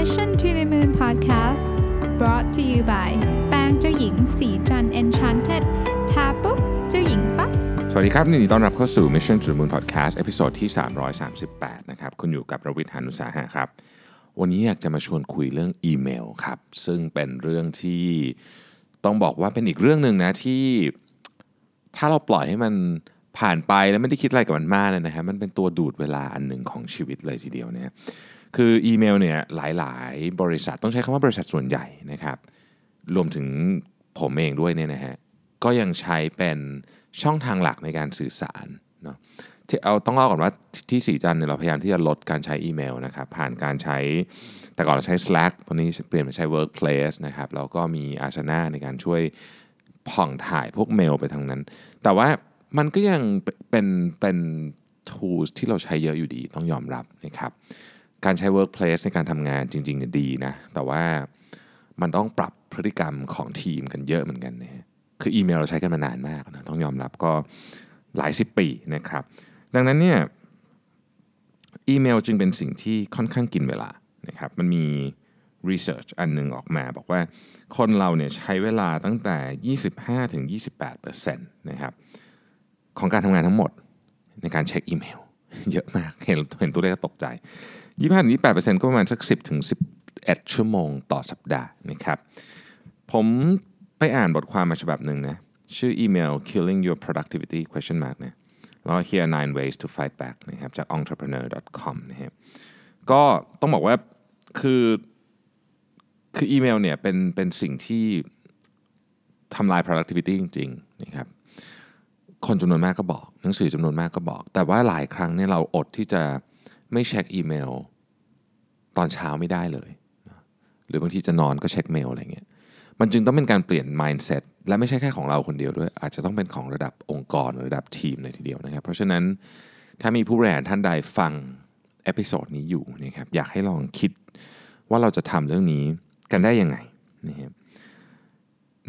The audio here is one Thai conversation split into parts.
Mission to the Moon Podcast brought to you by แป้งเจ้าหญิงศรีจันทร์ Enchanted ทาปุ๊บเจ้าหญิงปั๊บสวัสดีครับยินดีต้อนรับเข้าสู่ Mission to the Moon Podcast episode ที่ 338 นะครับ คุณอยู่กับรวิศ หาญอุตสาหะครับ วันนี้อยากจะมาชวนคุยเรื่องอีเมลครับ ซึ่งเป็นเรื่องที่ต้องบอกว่าเป็นอีกเรื่องหนึ่งนะที่ถ้าเราปล่อยให้มันผ่านไปแล้วไม่ได้คิดอะไรกับมันมากเลยนะฮะมันเป็นตัวดูดเวลาอันหนึ่งของชีวิตเลยทีเดียวเนี่ย คืออีเมลเนี่ยหลายๆ บริษัทต้องใช้คำว่าบริษัทส่วนใหญ่นะครับ รวมถึงผมเองด้วยเนี่ยนะฮะก็ยังใช้เป็นช่องทางหลักในการสื่อสารเนาะที่เอาต้องเล่าก่อนว่าที่สีจันเนี่ยเราพยายามที่จะลดการใช้อีเมลนะครับผ่านการใช้แต่ก่อนเราใช้ Slack ตอนนี้เปลี่ยนมาใช้ Workplace นะครับแล้วก็มี Asana ในการช่วยผ่องถ่ายพวกเมลไปทางนั้น แต่ว่ามันก็ยังเป็นเป็น tools ที่เราใช้เยอะอยู่ดีต้องยอมรับนะครับ การใช้ workplace ในการทำงานจริงๆเนี่ยดีนะ แต่ว่ามันต้องปรับพฤติกรรมของทีมกันเยอะเหมือนกันนะฮะคืออีเมลเราใช้กันมานานมากนะต้องยอมรับก็หลายสิบปีนะครับ ดังนั้นเนี่ยอีเมลจึงเป็นสิ่งที่ค่อนข้างกินเวลานะครับมันมี research อันหนึ่งออกมาบอกว่าคนเราเนี่ยใช้เวลาตั้งแต่ 25-28%นะครับของการทำงานทั้งหมดในการเช็คอีเมล เยอะมาก เห็นเห็นตัวเลขก็ตกใจยี่ห้าถึงยี่แปดเปอร์เซ็นต์ก็ประมาณสักสิบถึงสิบเอ็ดชั่วโมงต่อสัปดาห์นะครับ ผมไปอ่านบทความมาฉบับหนึ่งนะ ชื่ออีเมล killing your productivity question mark นะแล้ว here are nine ways to fight back นะครับจาก entrepreneur.com นะครับก็ต้องบอกว่าคือคืออีเมลเนี่ยเป็นเป็นสิ่งที่ทำลาย productivity จริงๆนะครับ คนจำนวนมากก็บอก หนังสือจำนวนมากก็บอก แต่ว่าหลายครั้งเนี่ยเราอดที่จะไม่เช็คอีเมล ตอนเช้าไม่ได้เลย หรือบางทีจะนอนก็เช็คเมลอะไรเงี้ยมันจึงต้องเป็นการเปลี่ยน mindset และไม่ใช่แค่ของเราคนเดียวด้วย อาจจะต้องเป็นของระดับองค์กรหรือระดับทีมเลยทีเดียวนะครับ เพราะฉะนั้นถ้ามีผู้บริหารท่านใดฟัง episode นี้อยู่นะครับอยากให้ลองคิดว่าเราจะทำเรื่องนี้กันได้ยังไงนะครับ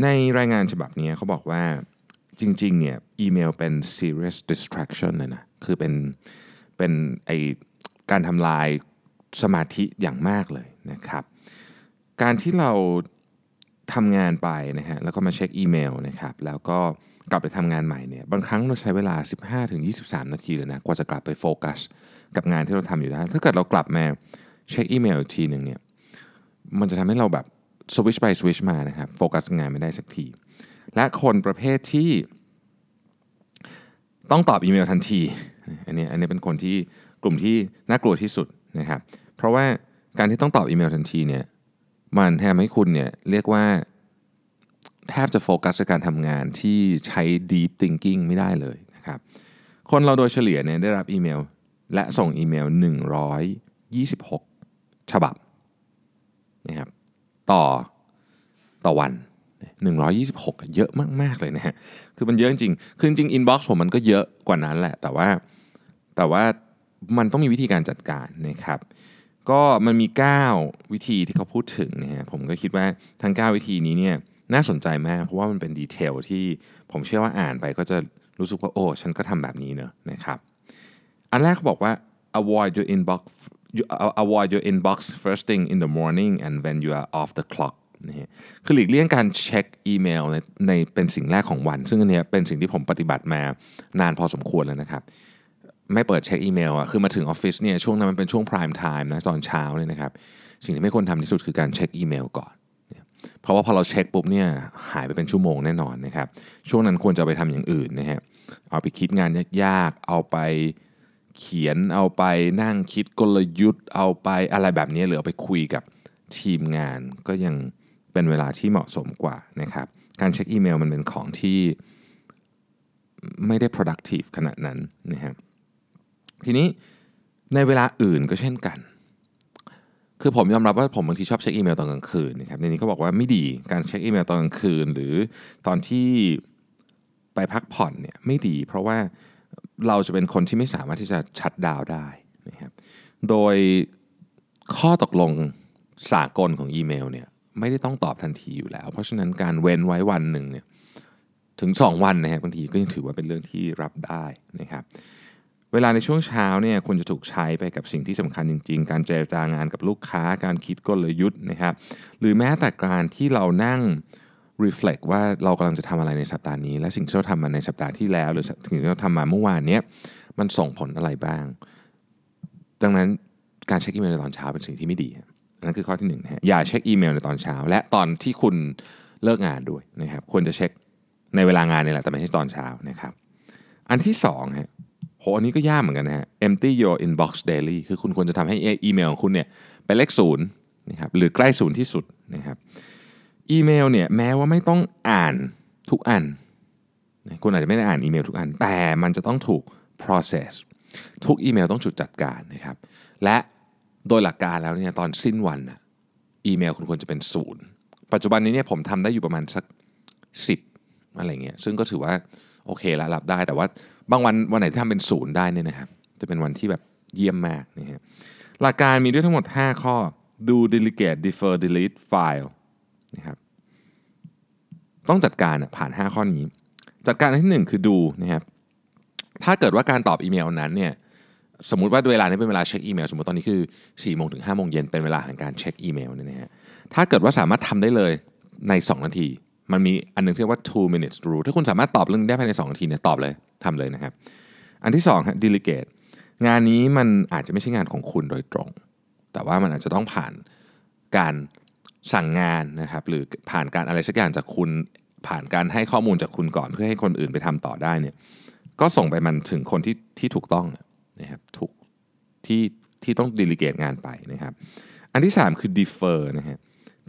ในรายงานฉบับนี้เขาบอกว่า จริงๆเนี่ยอีเมลเป็น serious distraction เลยนะ คือเป็นเป็นไอการทำลายสมาธิอย่างมากเลยนะครับ การที่เราทำงานไปนะฮะแล้วก็มาเช็คอีเมลนะครับ แล้วก็กลับไปทำงานใหม่เนี่ยบางครั้งเราใช้เวลา 15-23 นาทีเลยนะกว่าจะกลับไปโฟกัส กับงานที่เราทำอยู่ได้ ถ้าเกิดเรากลับมาเช็คอีเมลอีกทีหนึ่งเนี่ยมันจะทำให้เราแบบสวิชไปสวิชมานะครับโฟกัสงานไม่ได้สักที และคนประเภทที่ต้องตอบอีเมลทันที อันนี้อันนี้เป็นคนที่กลุ่มที่น่ากลัวที่สุดนะครับ เพราะว่าการที่ต้องตอบอีเมลทันทีเนี่ยมันทำให้คุณเนี่ยเรียกว่าแทบจะโฟกัสการทำงานที่ใช้ deep thinking ไม่ได้เลยนะครับ คนเราโดยเฉลี่ยเนี่ยได้รับอีเมลและส่งอีเมล 126 ฉบับนะครับต่อต่อวัน 126อะเยอะมาก ๆ เลยนะฮะคือมันเยอะจริงคือจริงๆ inbox ผมมันก็เยอะกว่านั้นแหละ แต่ว่าแต่ว่ามันต้องมีวิธีการจัดการนะครับ ก็มันมี 9 วิธีที่เขาพูดถึงนะฮะผมก็คิดว่าทั้ง 9 วิธีนี้เนี่ยน่าสนใจมาก เพราะว่ามันเป็นดีเทลที่ผมเชื่อว่าอ่านไปก็จะรู้สึกว่าโอ้ฉันก็ทำแบบนี้เนอะนะครับ อันแรกเขาบอกว่า avoid your inbox avoid your inbox first thing in the morning and when you are off the clock นะฮะคือหลีกเลี่ยงการเช็คอีเมลในในเป็นสิ่งแรกของวัน ซึ่งอันนี้เป็นสิ่งที่ผมปฏิบัติมานานพอสมควรแล้วนะครับ ไม่เปิดเช็คอีเมลอะคือมาถึงออฟฟิศเนี่ยช่วงนั้นมันเป็นช่วง prime time นะตอนเช้าเนี่ยนะครับ สิ่งที่ไม่ควรทำที่สุดคือการเช็คอีเมลก่อน เพราะว่าพอเราเช็คปุ๊บเนี่ยหายไปเป็นชั่วโมงแน่นอนนะครับ ช่วงนั้นควรจะไปทำอย่างอื่นนะฮะเอาไปคิดงานยากๆ เอาไปเขียนเอาไปนั่งคิดกลยุทธ์ เอาไปอะไรแบบนี้หรือเอาไปคุยกับทีมงานก็ยัง เป็นเวลาที่เหมาะสมกว่านะครับ การเช็คอีเมลมันเป็นของที่ไม่ได้ productive ขนาดนั้นนะครับทีนี้ในเวลาอื่นก็เช่นกัน คือผมยอมรับว่าผมบางทีชอบเช็คอีเมลตอนกลางคืนนะครับในนี้เขาบอกว่าไม่ดีการเช็คอีเมลตอนกลางคืน หรือตอนที่ไปพักผ่อนเนี่ยไม่ดี เพราะว่าเราจะเป็นคนที่ไม่สามารถที่จะชัดดาวได้นะครับ โดยข้อตกลงสากลของอีเมลเนี่ย ไม่ได้ต้องตอบทันทีอยู่แล้ว เพราะฉะนั้นการเว้นไว้วันหนึ่งเนี่ยถึง 2 วันนะฮะบางทีก็ยังถือว่าเป็นเรื่องที่รับได้นะครับเวลาในช่วงเช้าเนี่ยควรจะถูกใช้ไปกับสิ่งที่สำคัญจริง ๆ การเจรจางานกับลูกค้า การคิดกลยุทธ์นะครับ หรือแม้แต่การที่เรานั่ง reflect ว่าเรากำลังจะทำอะไรในสัปดาห์นี้ และสิ่งที่เราทำมาในสัปดาห์ที่แล้ว หรือสิ่งที่เราทำมาเมื่อวานเนี้ยมันส่งผลอะไรบ้าง ดังนั้นการเช็คอีเมลในตอนเช้าเป็นสิ่งที่ไม่ดี นั่นคือข้อที่หนึ่งนะฮะอย่าเช็คอีเมลในตอนเช้า และตอนที่คุณเลิกงานด้วยนะครับควรจะเช็คในเวลางานนี่แหละแต่ไม่ใช่ตอนเช้านะครับ อันที่สองโอ้โหอันนี้ก็ยากเหมือนกันนะฮะ empty your inbox daily คือคุณควรจะทำให้อีเมลของคุณเนี่ยเป็นเลขศูนย์นะครับหรือใกล้ศูนย์ที่สุดนะครับอีเมลเนี่ยแม้ว่าไม่ต้องอ่านทุกอัน คุณอาจจะไม่ได้อ่านอีเมลทุกอัน แต่มันจะต้องถูก process ทุกอีเมลต้องถูกจัดการนะครับ และ โดยหลักการแล้วเนี่ยตอนสิ้นวันอะอีเมลคุณควรจะเป็นศูนย์ปัจจุบันนี้เนี่ยผมทำได้อยู่ประมาณสัก 10 อะไรเงี้ยซึ่งก็ถือว่าโอเคแล้วรับได้ แต่ว่าบางวันวันไหนที่ทำเป็นศูนย์ได้เนี่ยนะครับจะเป็นวันที่แบบเยี่ยมมากนะฮะหลักการมีด้วยทั้งหมด 5 ข้อ do delegate defer delete file นะครับต้องจัดการผ่าน 5 ข้อนี้ จัดการอันที่ 1 คือดูนะครับถ้าเกิดว่าการตอบอีเมลนั้นเนี่ย สมมติว่าเวลานี้เป็นเวลาเช็คอีเมล สมมติตอนนี้คือ4ี่โมงถึง5้าโมงเย็นเป็นเวลาแห่งการเช็คอีเมลเนี่ยนะฮะถ้าเกิดว่าสามารถทำได้เลยใน 2 นาที มันมีอันนึงที่เรียกว่า two minutes rule ถ้าคุณสามารถตอบเรื่องได้ภายใน 2 นาทีเนี่ยตอบเลยทำเลยนะครับ อันที่2ฮะ delegate งานนี้มันอาจจะไม่ใช่งานของคุณโดยตรง แต่ว่ามันอาจจะต้องผ่านการสั่งงานนะครับหรือผ่านการอะไรสักอย่างจากคุณผ่านการให้ข้อมูลจากคุณก่อน เพื่อให้คนอื่นไปทำต่อได้เนี่ยก็ส่งไปมันถึงคนที่ที่ถูกต้อง นะครับถูกที่ที่ต้อง delegate งานไปนะครับ อันที่ 3 คือ defer นะฮะ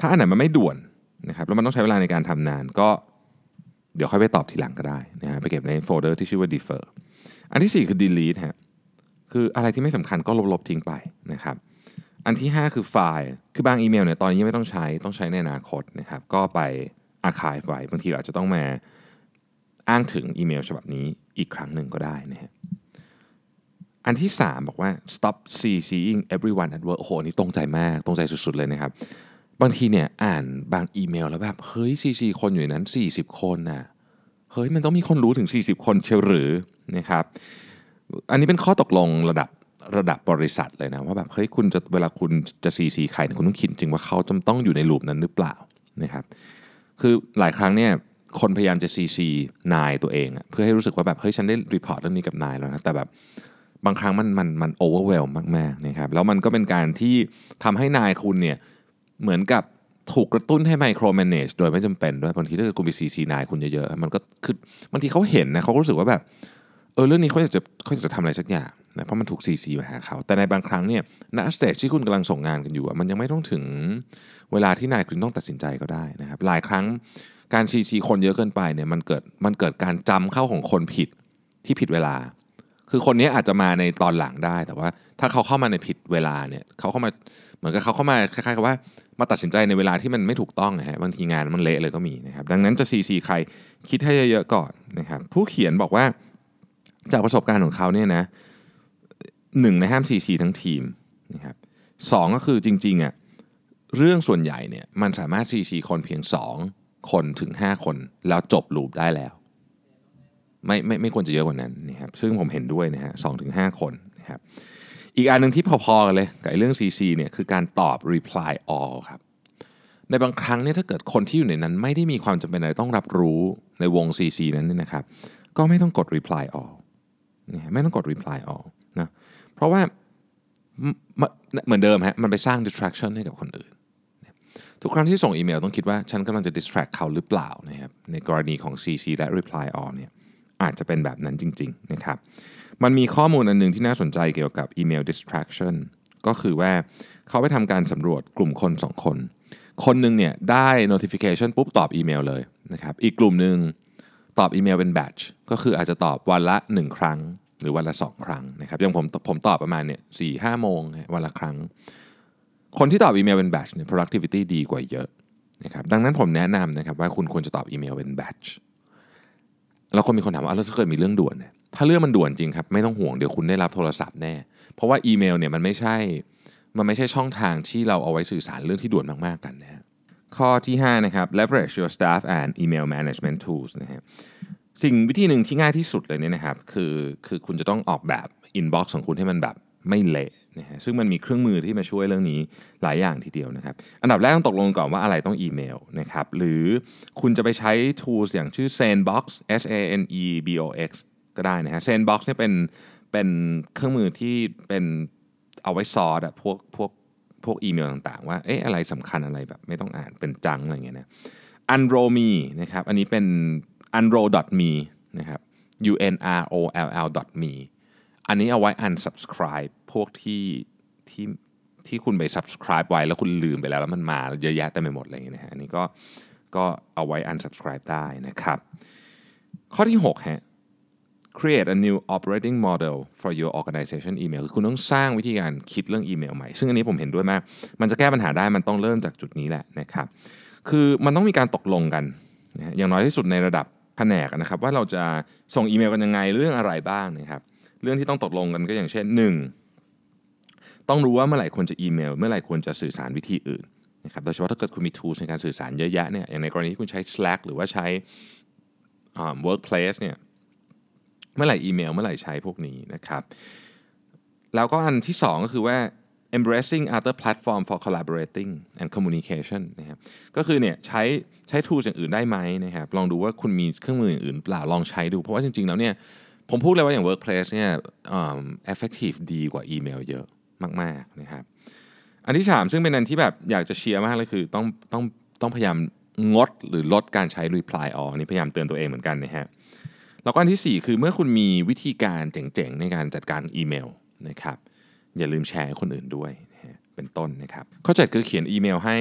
ถ้าอันไหนมันไม่ด่วนนะครับแล้วมันต้องใช้เวลาในการทำนานก็เดี๋ยวค่อยไปตอบทีหลังก็ได้นะฮะไปเก็บในโฟลเดอร์ที่ชื่อว่า defer อันที่ 4 คือ delete ฮะคืออะไรที่ไม่สำคัญก็ลบๆทิ้งไปนะครับอันที่ 5 คือไฟล์ คือบางอีเมลเนี่ยตอนนี้ยังไม่ต้องใช้ต้องใช้ในอนาคตนะครับก็ไปอาคายไว้บางทีเราจจะต้องมาอ้างถึงอีเมลฉบับนี้อีกครั้งหนึ่งก็ได้นะฮะ อันที่ 3 บอกว่า stop CCing everyone at work โอ้โหนี่ตรงใจมากตรงใจสุดๆเลยนะครับ บางทีเนี่ยอ่านบางอีเมลแล้วแบบเฮ้ย CC คนอยู่ในนั้น 40 คนน่ะเฮ้ยมันต้องมีคนรู้ถึง 40 คนเชียวหรือนะครับ อันนี้เป็นข้อตกลงระดับระดับบริษัทเลยนะว่าแบบเฮ้ยคุณจะเวลาคุณจะ CC ใครคุณต้องคิดจริงว่าเขาจำต้องอยู่ใน loop นั้นหรือเปล่านะครับ คือหลายครั้งเนี่ยคนพยายามจะ CC นายตัวเอง เพื่อให้รู้สึกว่าแบบเฮ้ยฉันได้ report เรื่องนี้กับนายแล้วนะแต่แบบ บางครั้งมันมันมันโอเวอร์เวลมากๆนะครับแล้วมันก็เป็นการที่ทำให้นายคุณเนี่ยเหมือนกับถูกกระตุ้นให้ micromanage โดยไม่จำเป็นด้วยบางทีถ้าเกิดคุณไปซีซีนายคุณเยอะๆมันก็คือบางทีเขาเห็นนะเขารู้สึกว่าแบบเออเรื่องนี้เขาจะเขาจะทำอะไรสักอย่างนะเพราะมันถูกซีซีมาหาเขาแต่ในบางครั้งเนี่ยณ stage ที่คุณกำลังส่งงานกันอยู่มันยังไม่ต้องถึงเวลาที่นายคุณต้องตัดสินใจก็ได้นะครับหลายครั้งการซีซีคนเยอะเกินไปเนี่ยมันเกิดมันเกิดการนำเข้าของคนผิดที่ผิดเวลา คือคนนี้อาจจะมาในตอนหลังได้ แต่ว่าถ้าเขาเข้ามาในผิดเวลาเนี่ยเขาเข้ามาเหมือนกับเขาเข้ามาคล้ายๆกับว่ามาตัดสินใจในเวลาที่มันไม่ถูกต้องนะฮะบางทีงานมันเละเลยก็มีนะครับดังนั้นจะ CC ใครคิดให้เยอะๆก่อนนะครับผู้เขียนบอกว่าจากประสบการณ์ของเขาเนี่ยนะหนึ่งในห้าม CC ทั้งทีมนะครับสองก็คือจริงๆอะเรื่องส่วนใหญ่เนี่ยมันสามารถ CC คนเพียง 2 คนถึง 5 คนแล้วจบลูปได้แล้ว ไม่ไม่ไม่ควรจะเยอะกว่านั้นนะครับซึ่งผมเห็นด้วยนะฮะสองถึงห้าคนนะครับอีกอันหนึ่งที่พอๆกันเลยกับเรื่อง CC เนี่ยคือการตอบ reply all ครับในบางครั้งเนี่ยถ้าเกิดคนที่อยู่ในนั้น ไม่ได้มีความจำเป็นอะไรต้องรับรู้ในวง CC นั้นเนี่ยนะครับ ก็ไม่ต้องกด reply all นะไม่ต้องกด reply all นะเพราะว่าเหมือนเดิมฮะมันไปสร้าง distraction ให้กับคนอื่น ทุกครั้งที่ส่งอีเมลต้องคิดว่า ฉันกำลังจะ distract เขาหรือเปล่านะครับในกรณีของ CC และ reply all เนี่ย อาจจะเป็นแบบนั้นจริงๆนะครับมันมีข้อมูลอันนึงที่น่าสนใจเกี่ยวกับอีเมล distraction ก็คือว่าเขาไปทำการสำรวจกลุ่มคน 2 คน คนหนึ่งเนี่ยได้ notification ปุ๊บตอบอีเมลเลยนะครับอีกกลุ่มหนึ่งตอบอีเมลเป็น batch ก็คืออาจจะตอบวันละ 1 ครั้ง หรือวันละ 2 ครั้งนะครับอย่างผมผมตอบประมาณเนี่ยสี่ห้าโมงวันละครั้ง คนที่ตอบอีเมลเป็น batch เนี่ย productivity ดีกว่าเยอะนะครับดังนั้นผมแนะนำนะครับว่าคุณควรจะตอบอีเมลเป็น batch แล้วคนมีคนถามว่าแล้วถ้าเกิดมีเรื่องด่วนเนี่ยถ้าเรื่องมันด่วนจริงครับไม่ต้องห่วงเดี๋ยวคุณได้รับโทรศัพท์แน่ เพราะว่าอีเมลเนี่ยมันไม่ใช่มันไม่ใช่ช่องทางที่เราเอาไว้สื่อสารเรื่องที่ด่วนมากๆกันนะฮะข้อที่5นะครับ leverage your staff and email management tools นะฮะสิ่งวิธีหนึ่งที่ง่ายที่สุดเลยเนี่ยนะครับคือคือคุณจะต้องออกแบบ inbox ของคุณให้มันแบบไม่เละ นะฮะซึ่งมันมีเครื่องมือที่มาช่วยเรื่องนี้หลายอย่างทีเดียวนะครับ อันดับแรกต้องตกลงก่อนว่าอะไรต้องอีเมลนะครับหรือคุณจะไปใช้ tools อย่างชื่อ Sandbox S A N E B O X ก็ได้นะฮะ Sandbox เนี่ยเป็นเป็นเครื่องมือที่เป็นเอาไว้ซอร์ดอะพวกพวกพวกอีเมลต่างๆ ว่าเอ๊ะอะไรสำคัญอะไรแบบไม่ต้องอ่านเป็นจังอะไรเงี้ยนะ Unroll.me นะครับอันนี้เป็น unroll.me นะครับ u n r o l l me อันนี้เอาไว้ unsubscribe วกที่ที่ที่คุณไป subscribe ไว้แล้วคุณลืมไปแล้วแล้วมันมาเยอะแยะเต็มไปหมดอะไรอย่างเงี้ยนะฮะอันนี้ก็ก็เอาไว้ unsubscribe ได้นะครับ ข้อที่6ฮะ create a new operating model for your organization email คือคุณต้องสร้างวิธีการคิดเรื่องอีเมลใหม่ ซึ่งอันนี้ผมเห็นด้วยมาก มันจะแก้ปัญหาได้มันต้องเริ่มจากจุดนี้แหละนะครับ คือมันต้องมีการตกลงกัน อย่างน้อยที่สุดในระดับแผนกนะครับ ว่าเราจะส่งอีเมลกันยังไงเรื่องอะไรบ้างนะครับ เรื่องที่ต้องตกลงกันก็อย่างเช่น 1. ต้องรู้ว่าเมื่อไหร่ควรจะอีเมล เมื่อไหร่ควรจะสื่อสารวิธีอื่นนะครับโดยเฉพาะถ้าเกิดคุณมี tools ในการสื่อสารเยอะแยะเนี่ยอย่างในกรณีที่คุณใช้ Slack หรือว่าใช้ workplace เนี่ยเมื่อไหร่อีเมล เมื่อไหร่ใช้พวกนี้นะครับ แล้วก็อันที่ 2 ก็คือว่า embracing other platform for collaborating and communication นะครับก็คือเนี่ยใช้ใช้ tools อย่างอื่นได้ไหมนะครับลองดูว่าคุณมีเครื่องมืออย่างอื่นเปล่าลองใช้ดู เพราะว่าจริงๆแล้วเนี่ยผมพูดเลยว่าอย่าง workplace เนี่ย effective ดีกว่าอีเมลเยอะ มากๆนะครับ อันที่ 3 ซึ่งเป็นอันที่แบบอยากจะเชียร์มากเลยคือต้องต้องต้องพยายามงดหรือลดการใช้ reply all นี่พยายามเตือนตัวเองเหมือนกันนะฮะแล้วก็อันที่ 4 คือเมื่อคุณมีวิธีการเจ๋งๆ ในการจัดการอีเมลนะครับอย่าลืมแชร์ให้คนอื่นด้วยนะะเป็นต้นนะครับข้อ7คือเขียนอีเมลให้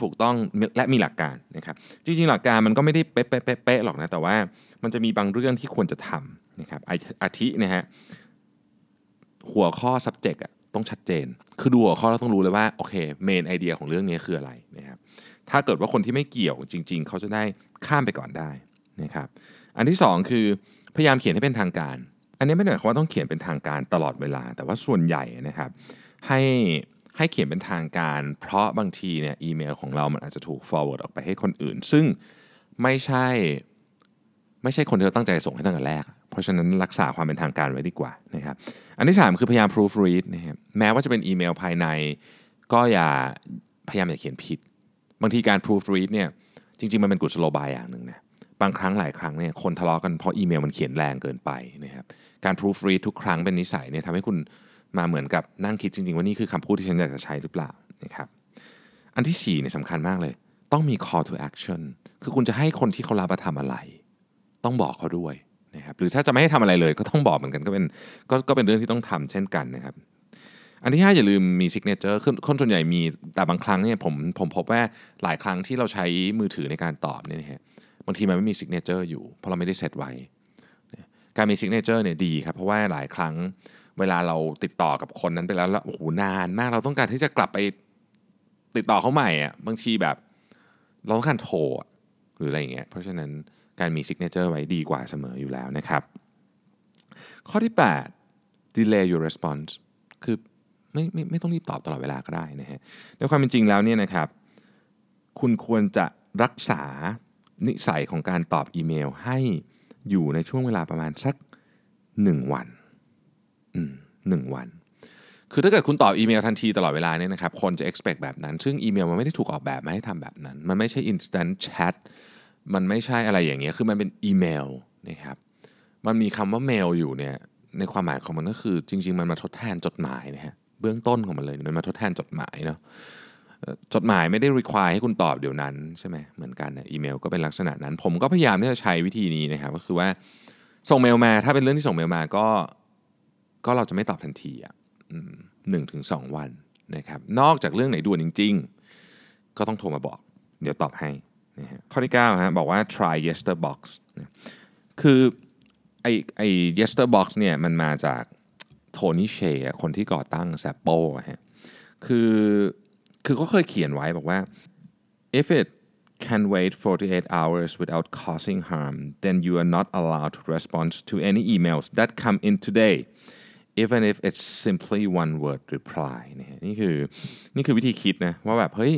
ถูกต้องและมีหลักการนะครับจริงๆ หลักการมันก็ไม่ได้เป๊ะๆๆหรอกนะแต่ว่ามันจะมีบางเรื่องที่ควรจะทำนะครับอาทินะฮะหัวข้อ subject อะ ต้องชัดเจน คือดูหัวข้อแล้วต้องรู้เลยว่าโอเคเมนไอเดียของเรื่องนี้คืออะไรนะครับ ถ้าเกิดว่าคนที่ไม่เกี่ยวจริง ๆ เขาจะได้ข้ามไปก่อนได้นะครับ อันที่ 2 คือพยายามเขียนให้เป็นทางการ อันนี้ไม่ได้หมายความว่าต้องเขียนเป็นทางการตลอดเวลา แต่ว่าส่วนใหญ่นะครับให้ให้เขียนเป็นทางการ เพราะบางทีเนี่ยอีเมลของเรามันอาจจะถูก forward ออกไปให้คนอื่น ซึ่งไม่ใช่ไม่ใช่คนที่เราตั้งใจส่งให้ตั้งแต่แรก ราะฉะนั้นรักษาความเป็นทางการไว้ดีกว่านะครับอันที่ 3 คือพยายาม proofread นะครับแม้ว่าจะเป็นอีเมลภายใน ก็อย่าพยายามอย่าเขียนผิด บางทีการ proofread เนี่ยจริง ๆ มันเป็นกุศโลบายอย่างหนึ่งนะบางครั้งหลายครั้งเนี่ยคนทะเลาะกันเพราะอีเมลมันเขียนแรงเกินไปนะครับการ proofread ทุกครั้งเป็นนิสัยเนี่ยทำให้คุณมาเหมือนกับนั่งคิดจริง ๆ ว่านี่คือคำพูดที่ฉันอยากจะใช้หรือเปล่านะครับอันที่4เนี่ยสำคัญมากเลย ต้องมี call to action คือคุณจะให้คนที่เขารับมาทำอะไร ต้องบอกเขาด้วย นะครับหรือถ้าจะไม่ให้ทำอะไรเลย ก็ต้องบอกเหมือนกันก็เป็นก็ก็เป็นเรื่องที่ต้องทำเช่นกันนะครับ อันที่ 5 อย่าลืมมี signature คือคนส่วนใหญ่มีแต่บางครั้งเนี่ยผมผมพบว่าหลายครั้งที่เราใช้มือถือในการตอบเนี่ยนะฮะบางทีมันไม่มี signature อยู่เพราะเราไม่ได้เซตไว้การมี signature เนี่ยดีครับเพราะว่าหลายครั้งเวลาเราติดต่อกับคนนั้นไปแล้วแล้วโอ้โหนานมากเราต้องการที่จะกลับไปติดต่อเขาใหม่อะบางทีแบบเราต้องการโทรหรืออะไรอย่างเงี้ยเพราะฉะนั้น การมี signature ไว้ดีกว่าเสมออยู่แล้วนะครับ ข้อที่ 8 delay your response คือไม่ไม่ไม่ต้องรีบตอบตลอดเวลาก็ได้นะฮะในความเป็นจริงแล้วเนี่ยนะครับ คุณควรจะรักษานิสัยของการตอบอีเมล ให้อยู่ในช่วงเวลาประมาณสัก 1 วันอืมหนึ่งวัน คือถ้าเกิดคุณตอบอีเมลทันทีตลอดเวลาเนี่ยนะครับ คนจะ expect แบบนั้น ซึ่งอีเมลมันไม่ได้ถูกออกแบบมาให้ทำแบบนั้น มันไม่ใช่ instant chat มันไม่ใช่อะไรอย่างเงี้ยคือมันเป็นอีเมลนะครับมันมีคำว่าเมลอยู่เนี่ยในความหมายของมันก็คือ จริง ๆ มันมาทดแทนจดหมายนะฮะเบื้องต้นของมันเลยมันมาทดแทนจดหมายเนาะจดหมายไม่ได้ require ให้คุณตอบเดี๋ยวนั้นใช่ไหมเหมือนกันนะอีเมลก็เป็นลักษณะนั้น ผมก็พยายามที่จะใช้วิธีนี้นะครับก็คือว่าส่งเมลมาถ้าเป็นเรื่องที่ส่งเมลมาก็ก็เราจะไม่ตอบทันทีอะหนึ่งถึงสองวันนะครับนอกจากเรื่องไหนด่วนจริง ๆ ก็ต้องโทรมาบอก เดี๋ยวตอบให้ ข้อที่9ฮะบอกว่า try yester box คือไอไอ yester box เนี่ยมันมาจากโทนี่เชคนที่ก่อตั้ง s a p p o ฮะคือคือเขาเคยเขียนไว้บอกว่า if it can wait 48 hours without causing harm then you are not allowed to respond to any emails that come in today even if it's simply one word reply นี่คือนี่คือวิธีคิดนะว่าแบบเฮ้ย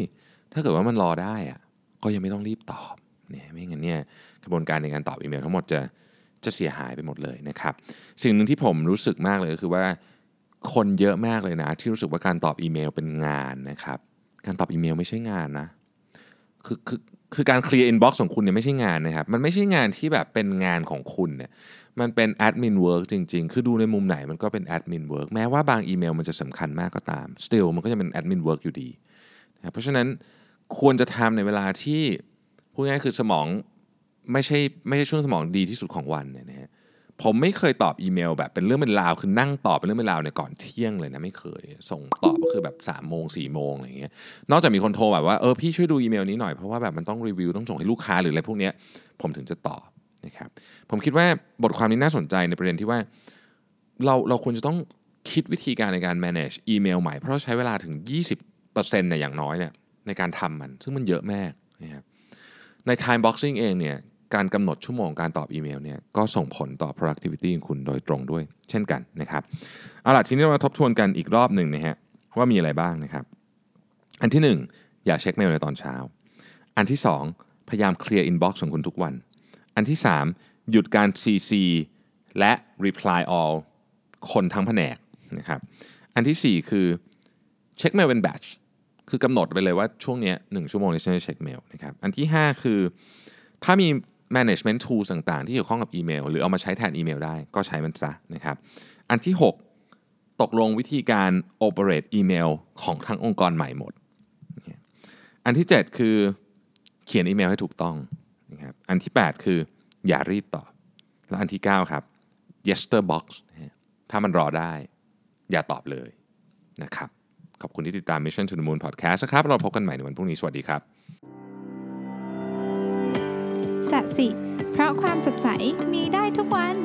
ถ้าเกิดว่ามันรอได้อะ ก็ยังไม่ต้องรีบตอบเนี่ยไม่งั้นเนี่ยกระบวนการในการตอบอีเมลทั้งหมดจะจะเสียหายไปหมดเลยนะครับ สิ่งหนึ่งที่ผมรู้สึกมากเลยก็คือว่าคนเยอะมากเลยนะ ที่รู้สึกว่าการตอบอีเมลเป็นงานนะครับ การตอบอีเมลไม่ใช่งานนะคือคือคือการเคลียร์ inbox ของคุณเนี่ยไม่ใช่งานนะครับ มันไม่ใช่งานที่แบบเป็นงานของคุณเนี่ย มันเป็น admin work จริง ๆ คือดูในมุมไหนมันก็เป็น admin work แม้ว่าบางอีเมลมันจะสำคัญมากก็ตาม still มันก็จะเป็น admin work อยู่ดีนะเพราะฉะนั้น ควรจะทำในเวลาที่พูดง่ายคือสมองไม่ใช่ไม่ใช่ช่วงสมองดีที่สุดของวันเนี่ยนะฮะผมไม่เคยตอบอีเมลแบบเป็นเรื่องเป็นราวคือนั่งตอบเป็นเรื่องเป็นราวเนี่ยก่อนเที่ยงเลยนะไม่เคย ส่งตอบก็คือแบบ3ามโมงสี่โมงอะไรเงี้ยนอกจากมีคนโทรแบบว่าเออพี่ช่วยดูอีเมลนี้หน่อยเพราะว่าแบบมันต้องรีวิวต้องส่งให้ลูกค้าหรืออะไรพวกเนี้ยผมถึงจะตอบนะครับผมคิดว่าบทความนี้น่าสนใจในประเด็นที่ว่า เราเราควรจะต้องคิดวิธีการในการ manage อีเมลใหม่เพราะเราใช้เวลาถึง 20%เนี่ยอย่างน้อยเนี่ย ในการทำมัน ซึ่งมันเยอะมากนะครับใน time boxing เองเนี่ยการกำหนดชั่วโมงการตอบอีเมลเนี่ยก็ส่งผลต่อ productivity ของคุณโดยตรงด้วย เช่นกันนะครับเอาล่ะทีนี้เรามาทบทวนกันอีกรอบหนึ่งนะฮะว่ามีอะไรบ้างนะครับ อันที่ 1 อย่าเช็คเมลในตอนเช้า อันที่ 2 พยายามเคลียร์ inbox ของคุณทุกวัน อันที่ 3 หยุดการ CC และ reply all คนทั้งแผนกนะครับอันทีสี่4 คือเช็คเมลเป็น batch คือกำหนดไปเลยว่าช่วงนี้หนึ่งชั่วโมงนี้ฉันจะเช็คเมลนะครับอันที่ 5 คือ ถ้ามี management tool ต่างๆ ที่เกี่ยวข้องกับอีเมล หรือเอามาใช้แทนอีเมลได้ก็ใช้มันซะนะครับอันที่ 6 ตกลงวิธีการ operate อีเมลของทั้งองค์กรใหม่หมด อันที่ 7 คือเขียนอีเมลให้ถูกต้องนะครับอันที่ 8 คืออย่ารีบตอบและอันที่ 9 ครับ yester box ถ้ามันรอได้ อย่าตอบเลยนะครับ ขอบคุณที่ติดตาม Mission to the Moon Podcast นะครับเราพบกันใหม่ในวันพรุ่งนี้สวัสดีครับสัสิเพราะความสดใสมีได้ทุกวัน